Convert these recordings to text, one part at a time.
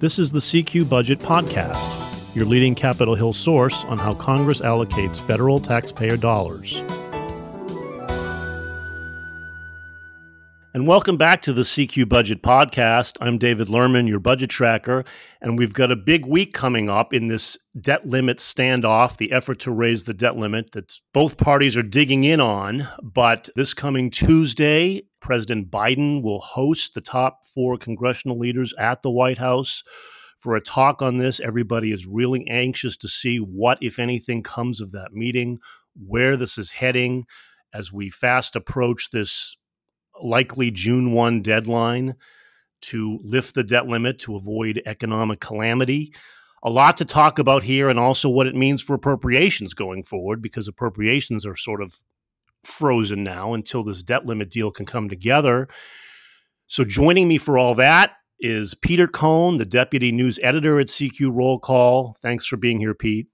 this is the CQ Budget Podcast, your leading Capitol Hill source on how Congress allocates federal taxpayer dollars. And welcome back to the CQ Budget Podcast. I'm David Lerman, your budget tracker, and we've got a big week coming up in this debt limit standoff, the effort to raise the debt limit that both parties are digging in on. But this coming Tuesday, President Biden will host the top four congressional leaders at the White House for a talk on this. Everybody is really anxious to see what, if anything, comes of that meeting, where this is heading as we fast approach this likely June 1 deadline to lift the debt limit to avoid economic calamity. A lot to talk about here, and also what it means for appropriations going forward, because appropriations are sort of frozen now until this debt limit deal can come together. So, joining me for all that is Peter Cohn, the deputy news editor at CQ Roll Call. Thanks for being here, Pete.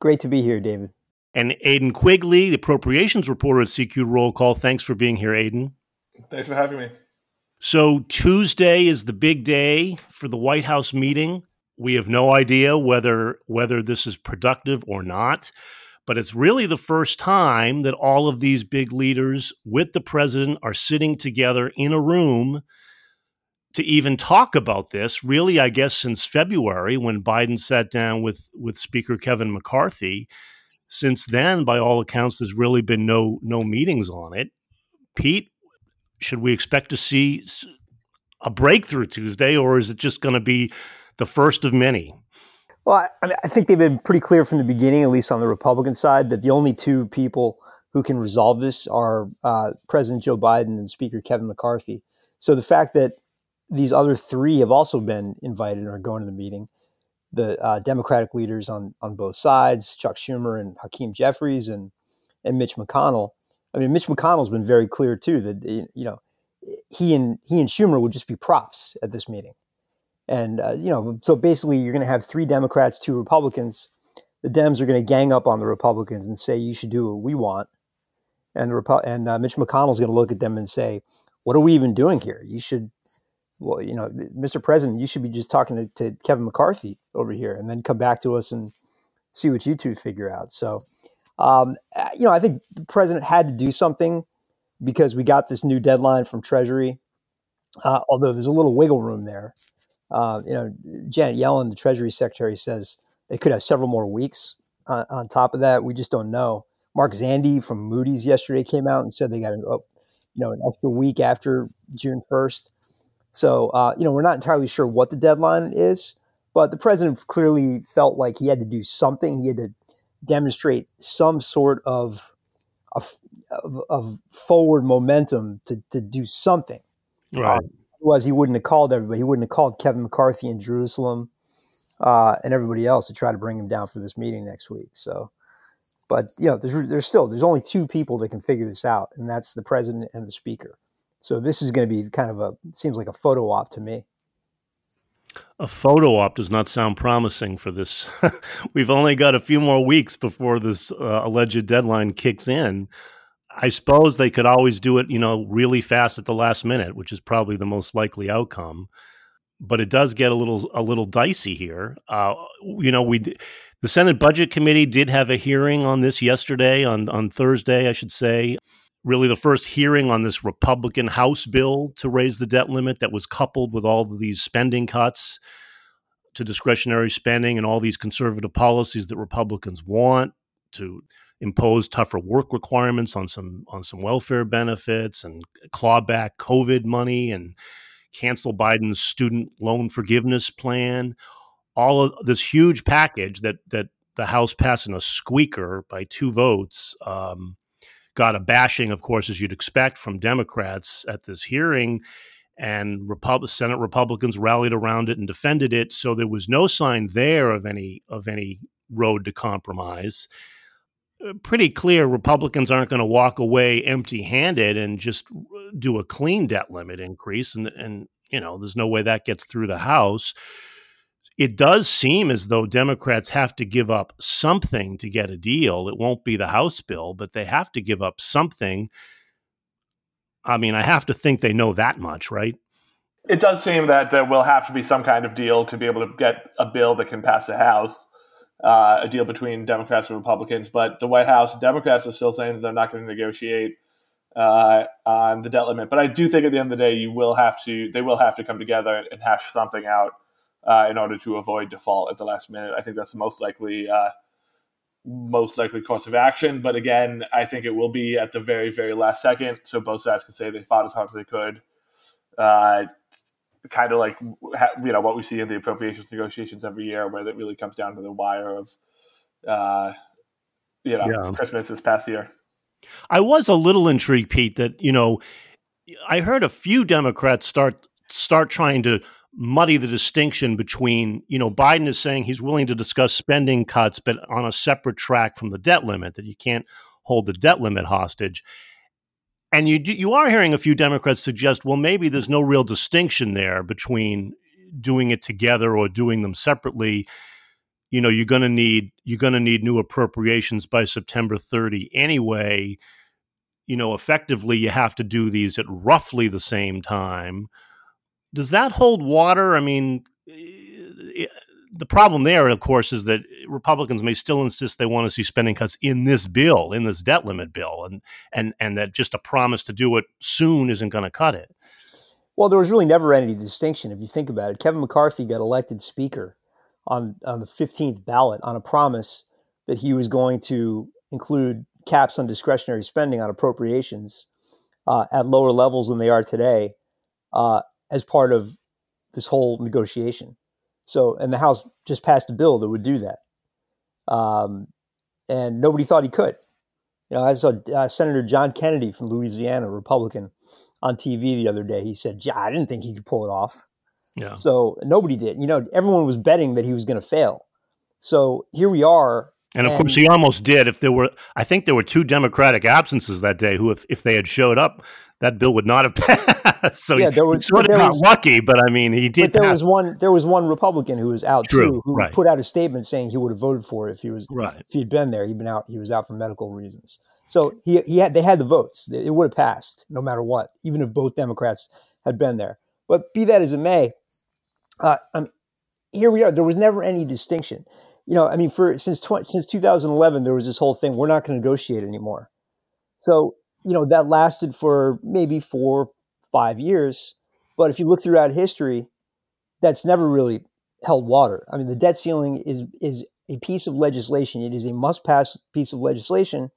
Great to be here, David. And Aidan Quigley, the appropriations reporter at CQ Roll Call. Thanks for being here, Aidan. Thanks for having me. So, Tuesday is the big day for the White House meeting. We have no idea whether whether this is productive or not, but it's really the first time that all of these big leaders with the president are sitting together in a room to even talk about this. Really, I guess since February when Biden sat down with with Speaker Kevin McCarthy. Since then, by all accounts, there's really been no no meetings on it. Pete, should we expect to see a breakthrough Tuesday, or is it just going to be the first of many? Well, I, I, think they've been pretty clear from the beginning, at least on the Republican side, that the only two people who can resolve this are uh, President Joe Biden and Speaker Kevin McCarthy. So the fact that these other three have also been invited and are going to the meeting, the uh, Democratic leaders on on both sides, Chuck Schumer and Hakeem Jeffries and and Mitch McConnell, I mean, Mitch McConnell's been very clear too that you know he and he and Schumer would just be props at this meeting, and uh, you know, so basically you're going to have three Democrats, two Republicans. The Dems are going to gang up on the Republicans and say you should do what we want, and the Repu- and uh, Mitch McConnell's going to look at them and say, "What are we even doing here? You should." Well, you know, Mr. President, you should be just talking to, to Kevin McCarthy over here, and then come back to us and see what you two figure out. So, um, uh, you know, I think the president had to do something because we got this new deadline from Treasury. Uh, although there's a little wiggle room there. Uh, you know, Janet Yellen, the Treasury Secretary, says they could have several more weeks on, on top of that. We just don't know. Mark Zandi from Moody's yesterday came out and said they got an, you know, an extra week after June 1st. So, uh, you know, we're not entirely sure what the deadline is, but the president clearly felt like he had to do something. He had to demonstrate some sort of of, of forward momentum to, to do something. Right. Um, otherwise, he wouldn't have called everybody. He wouldn't have called Kevin McCarthy in Jerusalem uh, and everybody else to try to bring him down for this meeting next week. So, but you know, there's there's still there's only two people that can figure this out, and that's the president and the speaker. So this is going to be kind of a seems like a photo op to me a photo op does not sound promising for this. We've only got a few more weeks before this uh, alleged deadline kicks in. I suppose they could always do it, you know, really fast at the last minute, which is probably the most likely outcome. But it does get a little a little dicey here. Uh, you know, we the Senate Budget Committee did have a hearing on this yesterday on on Thursday, I should say really the first hearing on this Republican House bill to raise the debt limit that was coupled with all these spending cuts to discretionary spending and all these conservative policies that Republicans want to impose tougher work requirements on some on some welfare benefits and claw back COVID money and cancel Biden's student loan forgiveness plan. All of this huge package that that the House passed in a squeaker by two votes um, got a bashing, of course, as you'd expect from Democrats at this hearing. and Repub- Senate Republicans rallied around it and defended it. So there was no sign there of any of any road to compromise. Pretty clear Republicans aren't going to walk away empty-handed and just do a clean debt limit increase, and and you know there's no way that gets through the House. It does seem as though Democrats have to give up something to get a deal. It won't be the House bill, but they have to give up something I mean, I have to think they know that much, right? It does seem that there will have to be some kind of deal to be able to get a bill that can pass the House, uh, a deal between Democrats and Republicans. But the White House Democrats are still saying that they're not going to negotiate uh, on the debt limit. But I do think at the end of the day, you will have to they will have to come together and hash something out uh, in order to avoid default at the last minute. I think that's the most likely uh, most likely course of action. But again, I think it will be at the very, very last second. So both sides can say they fought as hard as they could. Uh, kind of like you know what we see in the appropriations negotiations every year, where it really comes down to the wire of uh, you know yeah. Christmas this past year. I was a little intrigued, Pete, that you know I heard a few Democrats start start trying to muddy the distinction between, you know, Biden is saying he's willing to discuss spending cuts, but on a separate track from the debt limit, that you can't hold the debt limit hostage. And you do, you are hearing a few Democrats suggest, well, maybe there's no real distinction there between doing it together or doing them separately. You know, you're going to need you're going to need new appropriations by September 30 anyway. You know, effectively, you have to do these at roughly the same time does that hold water? I mean, eh, the problem there, of course, is that Republicans may still insist they want to see spending cuts in this bill, in this debt limit bill, and and and that just a promise to do it soon isn't going to cut it. Well, there was really never any distinction if you think about it. Kevin McCarthy got elected Speaker on on the fifteenth ballot on a promise that he was going to include caps on discretionary spending on appropriations uh, at lower levels than they are today. Uh, as part of this whole negotiation. So, and the House just passed a bill that would do that. Um, and nobody thought he could. You know, I saw uh, Senator John Kennedy from Louisiana, Republican, on TV the other day. He said, "Yeah, I didn't think he could pull it off." Yeah. So nobody did. You know, everyone was betting that he was going to fail. So here we are. And of and, course, he almost did. If there were, I think there were two Democratic absences that day. Who, if, if they had showed up, that bill would not have passed. so yeah, there was he sort of got was, lucky, but I mean, he did. But there was one. There was one Republican who was out True, too, who right. put out a statement saying he would have voted for it if he was right. if he had been there. He'd been out. He was out for medical reasons. So he he had they had the votes. It would have passed no matter what, even if both Democrats had been there. But be that as it may, uh, mean, here we are. There was never any distinction. You know, I mean, for since 20, since 2011, there was this whole thing. We're not going to negotiate anymore. So you know, that lasted for maybe four, five years. But if you look throughout history, that's never really held water. I mean, the debt ceiling is is a piece of legislation. It is a must pass piece of legislation,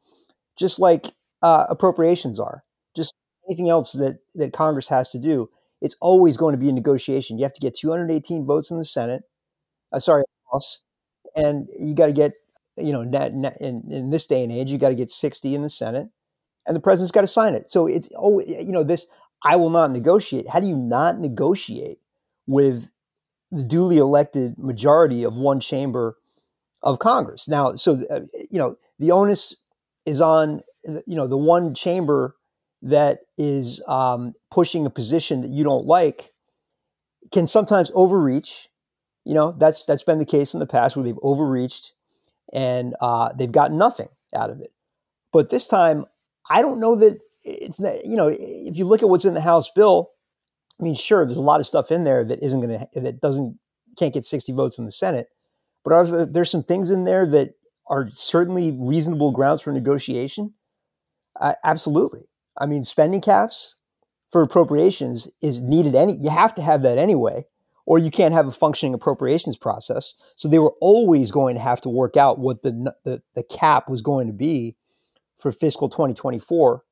just like uh, appropriations are. Just anything else that that Congress has to do. It's always going to be a negotiation. You have to get 218 votes in the Senate. Uh, sorry, House, and you got to get you know in, in this day and age, you got to get 60 in the Senate and the president's got to sign it. So it's oh, you know, this I will not negotiate. How do you not negotiate with the duly elected majority of one chamber of Congress? Now, so uh, you know, the onus is on you know the one chamber that is um, pushing a position that you don't like can sometimes overreach. You know, that's that's been the case in the past where they've overreached and uh, they've gotten nothing out of it. But this time, I don't know that it's you know if you look at what's in the House bill, I mean, sure, there's a lot of stuff in there that isn't going to that doesn't can't get 60 votes in the Senate, but there's some things in there that are certainly reasonable grounds for negotiation. Uh, absolutely, I mean, spending caps for appropriations is needed. Any you have to have that anyway, or you can't have a functioning appropriations process. So they were always going to have to work out what the the, the cap was going to be for fiscal 2024.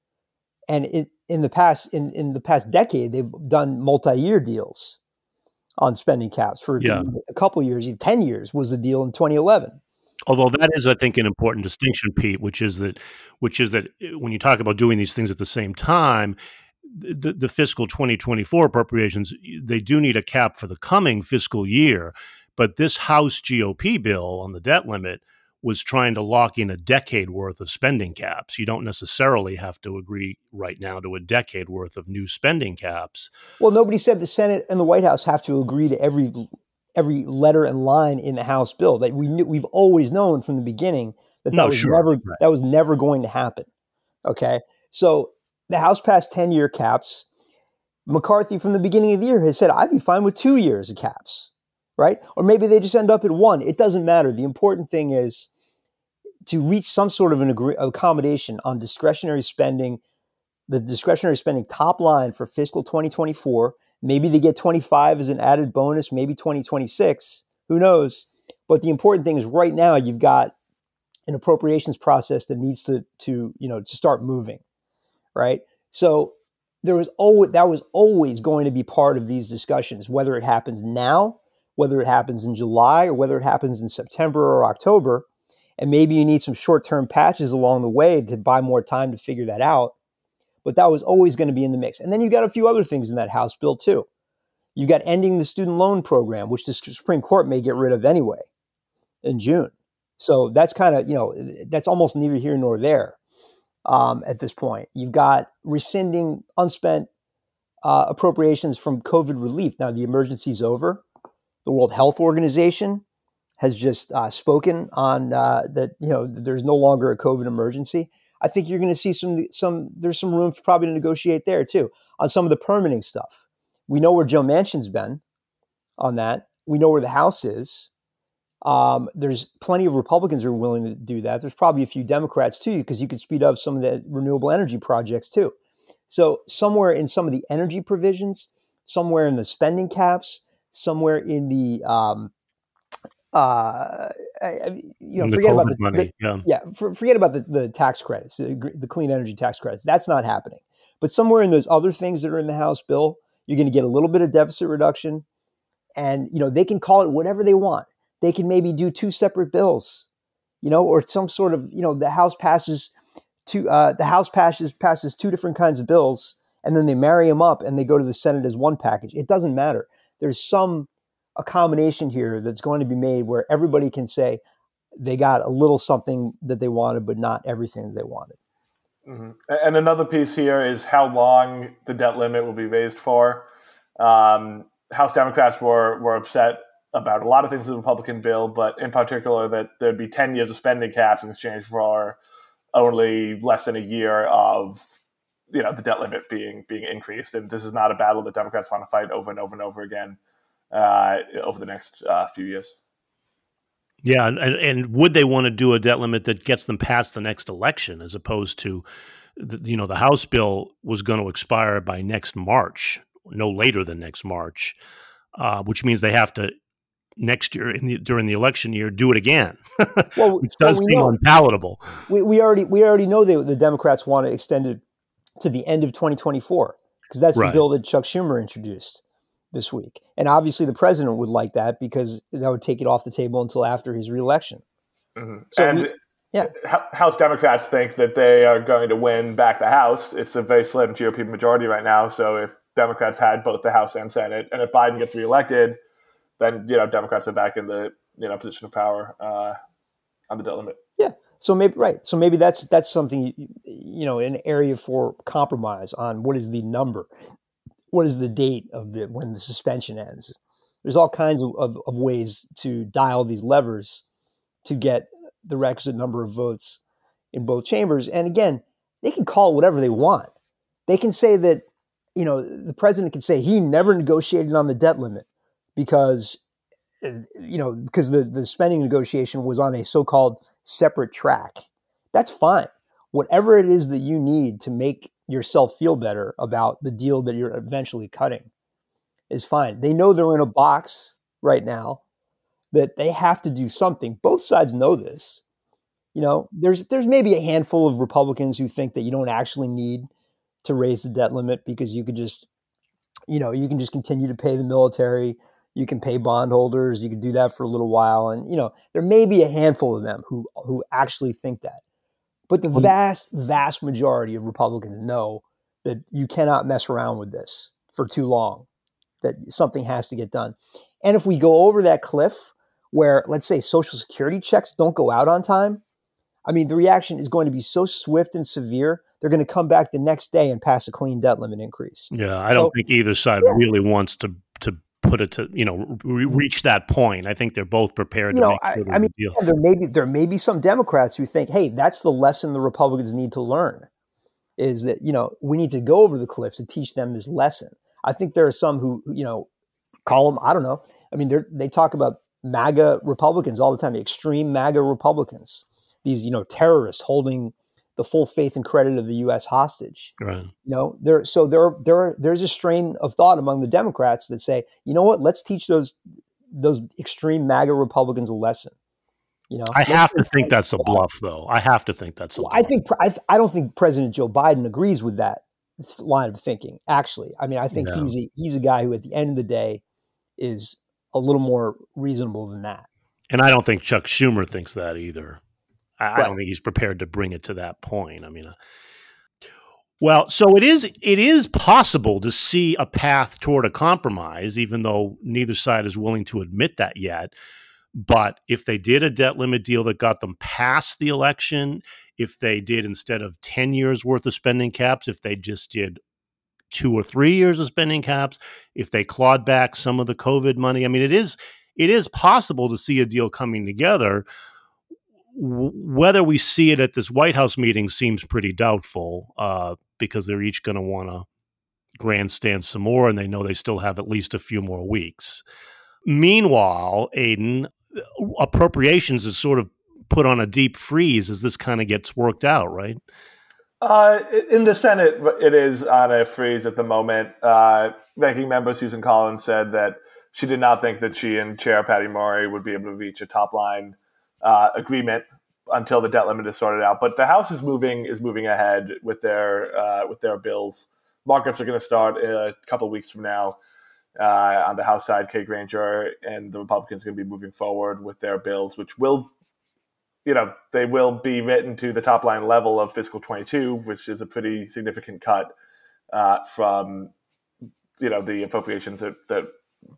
And it, in the past in, in the past decade, they've done multi-year deals on spending caps for yeah. a couple years. Ten years was the deal in 2011. Although that is, I think, an important distinction, Pete, which is that, which is that uh, when you talk about doing these things at the same time, the, the fiscal 2024 appropriations, they do need a cap for the coming fiscal year. But this House GOP bill on the debt limit was trying to lock in a decade worth of spending caps. You don't necessarily have to agree right now to a decade worth of new spending caps. Well, nobody said the Senate and the White House have to agree to every every letter and line in the House bill. That we knew, we've always known from the beginning that that no, was sure. never right. that was never going to happen. Okay, so the House passed 10 year caps. McCarthy, from the beginning of the year, has said, I'd be fine with two years of caps, right? Or maybe they just end up at one. It doesn't matter. The important thing is to reach some sort of an agree- accommodation on discretionary spending, the discretionary spending top line for fiscal 2024. Maybe they get 25 as an added bonus, maybe 2026. Who knows? But the important thing is right now you've got an appropriations process that needs to, to you know, to start moving right? So there was always that was always going to be part of these discussions, whether it happens now, whether it happens in July, or whether it happens in September or October. And maybe you need some short-term patches along the way to buy more time to figure that out. But that was always going to be in the mix. And then you've got a few other things in that House bill too. You've got ending the student loan program, which the Supreme Court may get rid of anyway in June. So that's kind of, you know, that's almost neither here nor there um, at this point. You've got rescinding unspent uh, appropriations from COVID relief. Now, the emergency's over. The World Health Organization has just uh, spoken on uh, that. You know, there's no longer a COVID emergency. I think you're going to see some some. There's some room probably to negotiate there too on some of the permitting stuff. We know where Joe Manchin's been on that. We know where the House is. Um, there's plenty of Republicans who are willing to do that. There's probably a few Democrats too, because you could speed up some of the renewable energy projects too. So somewhere in some of the energy provisions, somewhere in the spending caps, somewhere in the um, uh, you know, forget about the money. The, yeah, yeah for, forget about the, the tax credits, the, the clean energy tax credits. That's not happening. But somewhere in those other things that are in the House bill, you're going to get a little bit of deficit reduction, and you know they can call it whatever they want they can maybe do two separate bills, you know, or some sort of, you know, the House passes two, uh, the House passes passes two different kinds of bills, and then they marry them up and they go to the Senate as one package. It doesn't matter. There's some accommodation here that's going to be made where everybody can say they got a little something that they wanted, but not everything they wanted. Mm-hmm. And another piece here is how long the debt limit will be raised for. Um, House Democrats were were upset about a lot of things in the Republican bill, but in particular that there'd be 10 years of spending caps in exchange for only less than a year of you know the debt limit being being increased. And this is not a battle that Democrats want to fight over and over and over again uh, over the next uh, few years. Yeah, and, and would they want to do a debt limit that gets them past the next election, as opposed to, you know, the House bill was going to expire by next March, no later than next March, uh, which means they have to next year in the, during the election year do it again, well, which does well, we seem know. unpalatable. We, we already we already know that the Democrats want to extend it to the end of 2024 because that's right. the bill that Chuck Schumer introduced this week, and obviously the president would like that because that would take it off the table until after his reelection. Mm-hmm. So and we, yeah. House Democrats think that they are going to win back the House. It's a very slim GOP majority right now. So if Democrats had both the House and Senate, and if Biden gets reelected, then you know Democrats are back in the you know position of power uh, on the debt limit. Yeah. So maybe right. So maybe that's that's something you know an area for compromise on what is the number, what is the date of the when the suspension ends. There's all kinds of, of, of ways to dial these levers to get the requisite number of votes in both chambers. And again, they can call whatever they want. They can say that you know the president can say he never negotiated on the debt limit because uh, you know because the the spending negotiation was on a so-called separate track that's fine whatever it is that you need to make yourself feel better about the deal that you're eventually cutting is fine. They know they're in a box right now that they have to do something. Both sides know this. You know there's there's maybe a handful of republicans who think that you don't actually need to raise the debt limit because you could just you know you can just continue to pay the military you can pay bondholders. You can do that for a little while, and you know there may be a handful of them who who actually think that, but the vast vast majority of Republicans know that you cannot mess around with this for too long, that something has to get done. And if we go over that cliff where, let's say, Social Security checks don't go out on time, I mean, the reaction is going to be so swift and severe. They're going to come back the next day and pass a clean debt limit increase. Yeah, I don't think either side yeah. really wants to put it to you know re- mm-hmm. reach that point. I think they're both prepared you to know, make I, I mean, deal. there may be there may be some Democrats who think, hey, that's the lesson the Republicans need to learn, is that you know we need to go over the cliff to teach them this lesson. I think there are some who you know call them I don't know. I mean, they they talk about MAGA Republicans all the time, extreme MAGA Republicans, these you know terrorists holding the full faith and credit of the U.S. hostage. Right. You know, there. So there, there, there's a strain of thought among the Democrats that say, you know what, let's teach those those extreme MAGA Republicans a lesson. You know, I have to think that's a bluff, though. I have to think that's a. Well, I think I, I don't think President Joe Biden agrees with that line of thinking. Actually, I mean, I think no. he's a, he's a guy who, at the end of the day, is a little more reasonable than that. And I don't think Chuck Schumer thinks that either. I, right. I don't think he's prepared to bring it to that point. I mean, uh, well, so it is. It is possible to see a path toward a compromise, even though neither side is willing to admit that yet. But if they did a debt limit deal that got them past the election, if they did instead of ten years worth of spending caps, if they just did two or three years of spending caps, if they clawed back some of the COVID money, I mean, it is it is possible to see a deal coming together whether we see it at this White House meeting seems pretty doubtful uh, because they're each going to want to grandstand some more, and they know they still have at least a few more weeks. Meanwhile, Aidan, appropriations is sort of put on a deep freeze as this kind of gets worked out, right? Uh, in the Senate, it is on a freeze at the moment. Uh, ranking member Susan Collins said that she did not think that she and Chair Patty Murray would be able to reach a top line uh, agreement until the debt limit is sorted out. But the House is moving is moving ahead with their uh, with their bills. Markups are going to start a couple weeks from now. Uh, on the House side, Kay Granger and the Republicans are going to be moving forward with their bills, which will, you know, they will be written to the top line level of fiscal 22, which is a pretty significant cut uh, from, you know, the appropriations that, that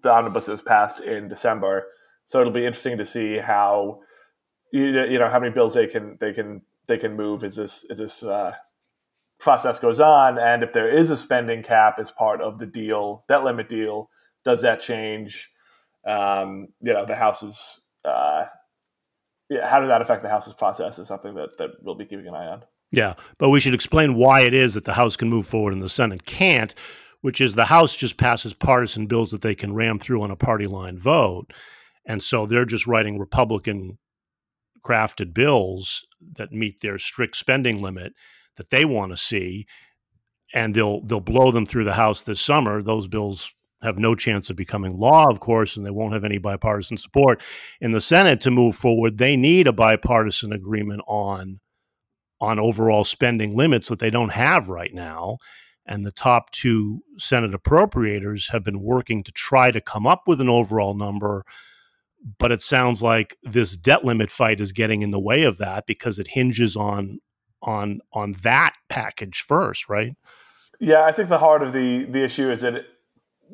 the omnibus has passed in December. So it'll be interesting to see how you, know how many bills they can they can they can move as this as this uh, process goes on, and if there is a spending cap as part of the deal, debt limit deal, does that change? Um, you know, the House's uh, yeah, how does that affect the House's process is something that that we'll be keeping an eye on. Yeah, but we should explain why it is that the House can move forward and the Senate can't, which is the House just passes partisan bills that they can ram through on a party line vote. And so they're just writing Republican crafted bills that meet their strict spending limit that they want to see, and they'll they'll blow them through the House this summer. Those bills have no chance of becoming law, of course, and they won't have any bipartisan support in the Senate to move forward. They need a bipartisan agreement on on overall spending limits that they don't have right now. And the top two Senate appropriators have been working to try to come up with an overall number but it sounds like this debt limit fight is getting in the way of that because it hinges on on on that package first, right? Yeah, I think the heart of the the issue is that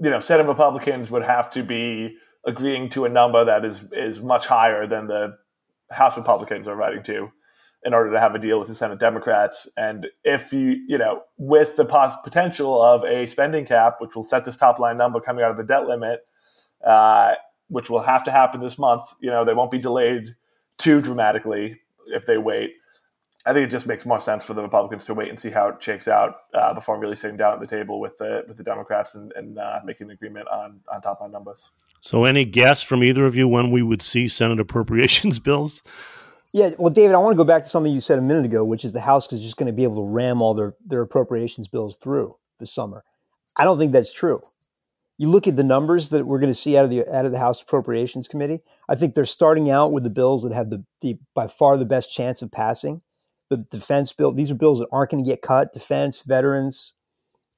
you know Senate Republicans would have to be agreeing to a number that is is much higher than the House Republicans are writing to in order to have a deal with the Senate Democrats. And if you you know with the potential of a spending cap, which will set this top line number coming out of the debt limit. Uh, which will have to happen this month. You know, they won't be delayed too dramatically if they wait. I think it just makes more sense for the Republicans to wait and see how it shakes out uh, before really sitting down at the table with the with the Democrats and, and uh, making an agreement on on top line numbers. So, any guess from either of you when we would see Senate appropriations bills? Yeah, well, David, I want to go back to something you said a minute ago, which is the House is just going to be able to ram all their their appropriations bills through this summer. I don't think that's true you look at the numbers that we're going to see out of the out of the House Appropriations Committee. I think they're starting out with the bills that have the, the by far the best chance of passing. The defense bill; these are bills that aren't going to get cut. Defense, veterans,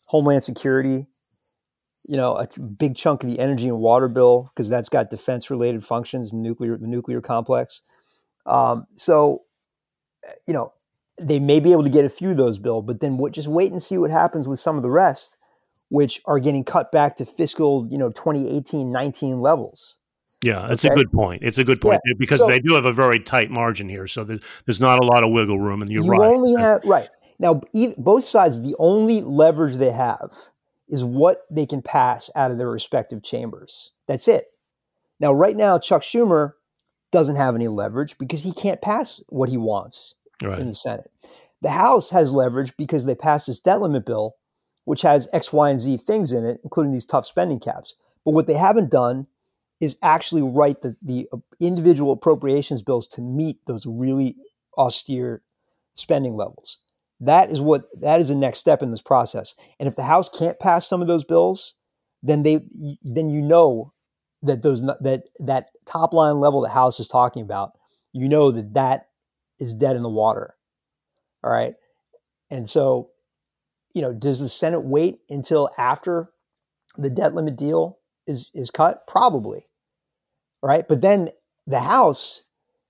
homeland security. You know, a big chunk of the energy and water bill because that's got defense related functions, nuclear the nuclear complex. Um, so, you know, they may be able to get a few of those bill, but then what, just wait and see what happens with some of the rest, which are getting cut back to fiscal, you know, 2018, 19 levels. Yeah, that's okay? a good point. It's a good point yeah. because so, they do have a very tight margin here, so there's, there's not a lot of wiggle room, and you're you right. only have right now. Both sides, the only leverage they have is what they can pass out of their respective chambers. That's it. Now, right now, Chuck Schumer doesn't have any leverage because he can't pass what he wants right. in the Senate. The House has leverage because they passed this debt limit bill, which has X, Y, and Z things in it, including these tough spending caps. But what they haven't done is actually write the, the individual appropriations bills to meet those really austere spending levels. That is what that is the next step in this process. And if the House can't pass some of those bills, then they then you know that those that that top line level the House is talking about, you know that that is dead in the water. All right, and so you know, does the Senate wait until after the debt limit deal is is cut? Probably. Right, but then the House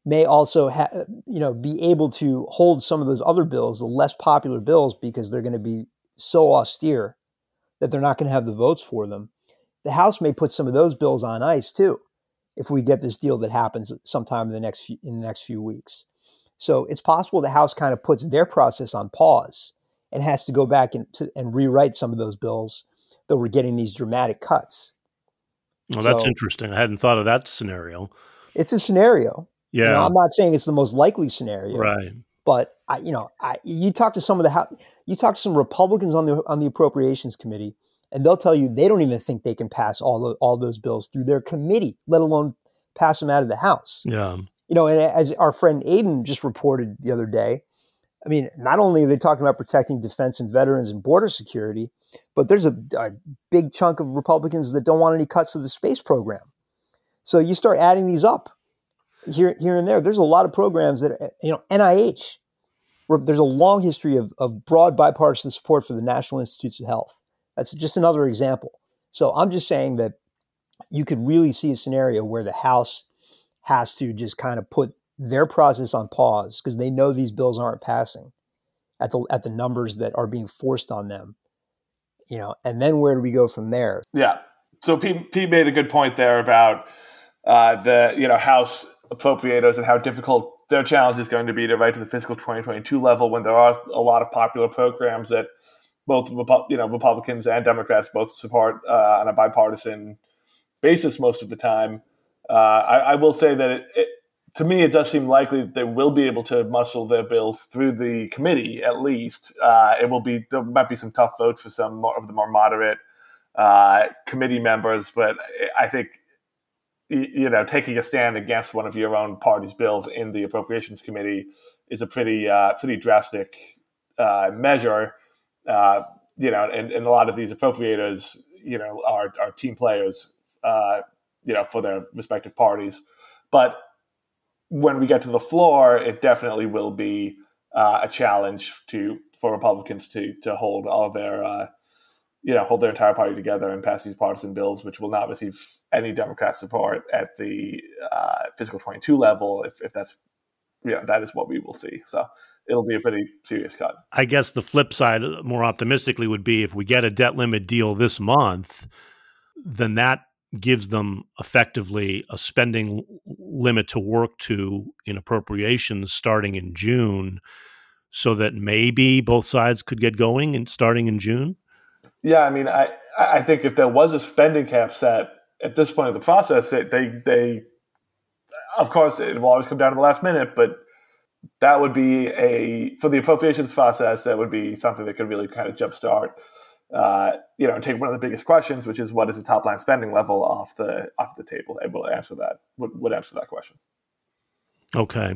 may also ha- you know be able to hold some of those other bills, the less popular bills, because they're going to be so austere that they're not going to have the votes for them. The House may put some of those bills on ice too, if we get this deal that happens sometime in the next few, in the next few weeks. So it's possible the House kind of puts their process on pause and has to go back and, to, and rewrite some of those bills that we're getting these dramatic cuts. Well, so, that's interesting. I hadn't thought of that scenario. It's a scenario. Yeah, you know, I'm not saying it's the most likely scenario, right? But I, you know, I, you talk to some of the you talk to some Republicans on the on the Appropriations Committee, and they'll tell you they don't even think they can pass all of, all those bills through their committee, let alone pass them out of the House. Yeah, you know, and as our friend Aidan just reported the other day, I mean, not only are they talking about protecting defense and veterans and border security, but there's a, a big chunk of Republicans that don't want any cuts to the space program. So you start adding these up here here and there. There's a lot of programs that you know NIH. There's a long history of, of broad bipartisan support for the National Institutes of Health. That's just another example. So I'm just saying that you could really see a scenario where the House has to just kind of put their process on pause because they know these bills aren't passing at the at the numbers that are being forced on them. You know, and then where do we go from there? Yeah. So Pete, Pete made a good point there about uh, the you know House appropriators and how difficult their challenge is going to be to write to the fiscal 2022 level when there are a lot of popular programs that both you know Republicans and Democrats both support uh, on a bipartisan basis most of the time. Uh, I, I, will say that it, it, to me it does seem likely that they will be able to muscle their bills through the committee at least. Uh, it will be there might be some tough votes for some more, of the more moderate uh, committee members, but I think you know, taking a stand against one of your own party's bills in the appropriations committee is a pretty uh, pretty drastic uh, measure. Uh, you know, and, and a lot of these appropriators, you know, are are team players, uh, you know, for their respective parties. But when we get to the floor, it definitely will be uh, a challenge to for Republicans to to hold all of their uh, you know, hold their entire party together and pass these partisan bills, which will not receive any Democrat support at the uh, fiscal 22 level, if, if that's, yeah, that is what we will see. So it'll be a pretty serious cut. I guess the flip side, more optimistically, would be if we get a debt limit deal this month, then that gives them effectively a spending limit to work to in appropriations starting in June, so that maybe both sides could get going and starting in June. Yeah, I mean, I I think if there was a spending cap set at this point of the process, it, they they of course it will always come down to the last minute, but that would be a for the appropriations process. That would be something that could really kind of jumpstart, uh, you know, take one of the biggest questions, which is what is the top line spending level off the off the table. It will answer that. Would, would answer that question. Okay.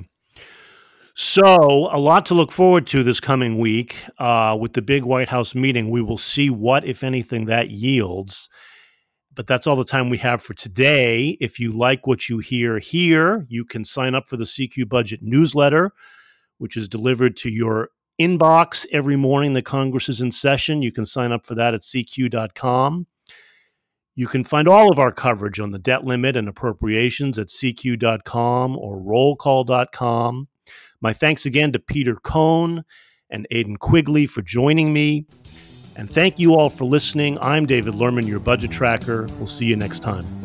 So, a lot to look forward to this coming week uh, with the big White House meeting. We will see what, if anything, that yields. But that's all the time we have for today. If you like what you hear here, you can sign up for the CQ Budget newsletter, which is delivered to your inbox every morning the Congress is in session. You can sign up for that at cq.com. You can find all of our coverage on the debt limit and appropriations at cq.com or rollcall.com. My thanks again to Peter Cohn and Aidan Quigley for joining me. And thank you all for listening. I'm David Lerman, your budget tracker. We'll see you next time.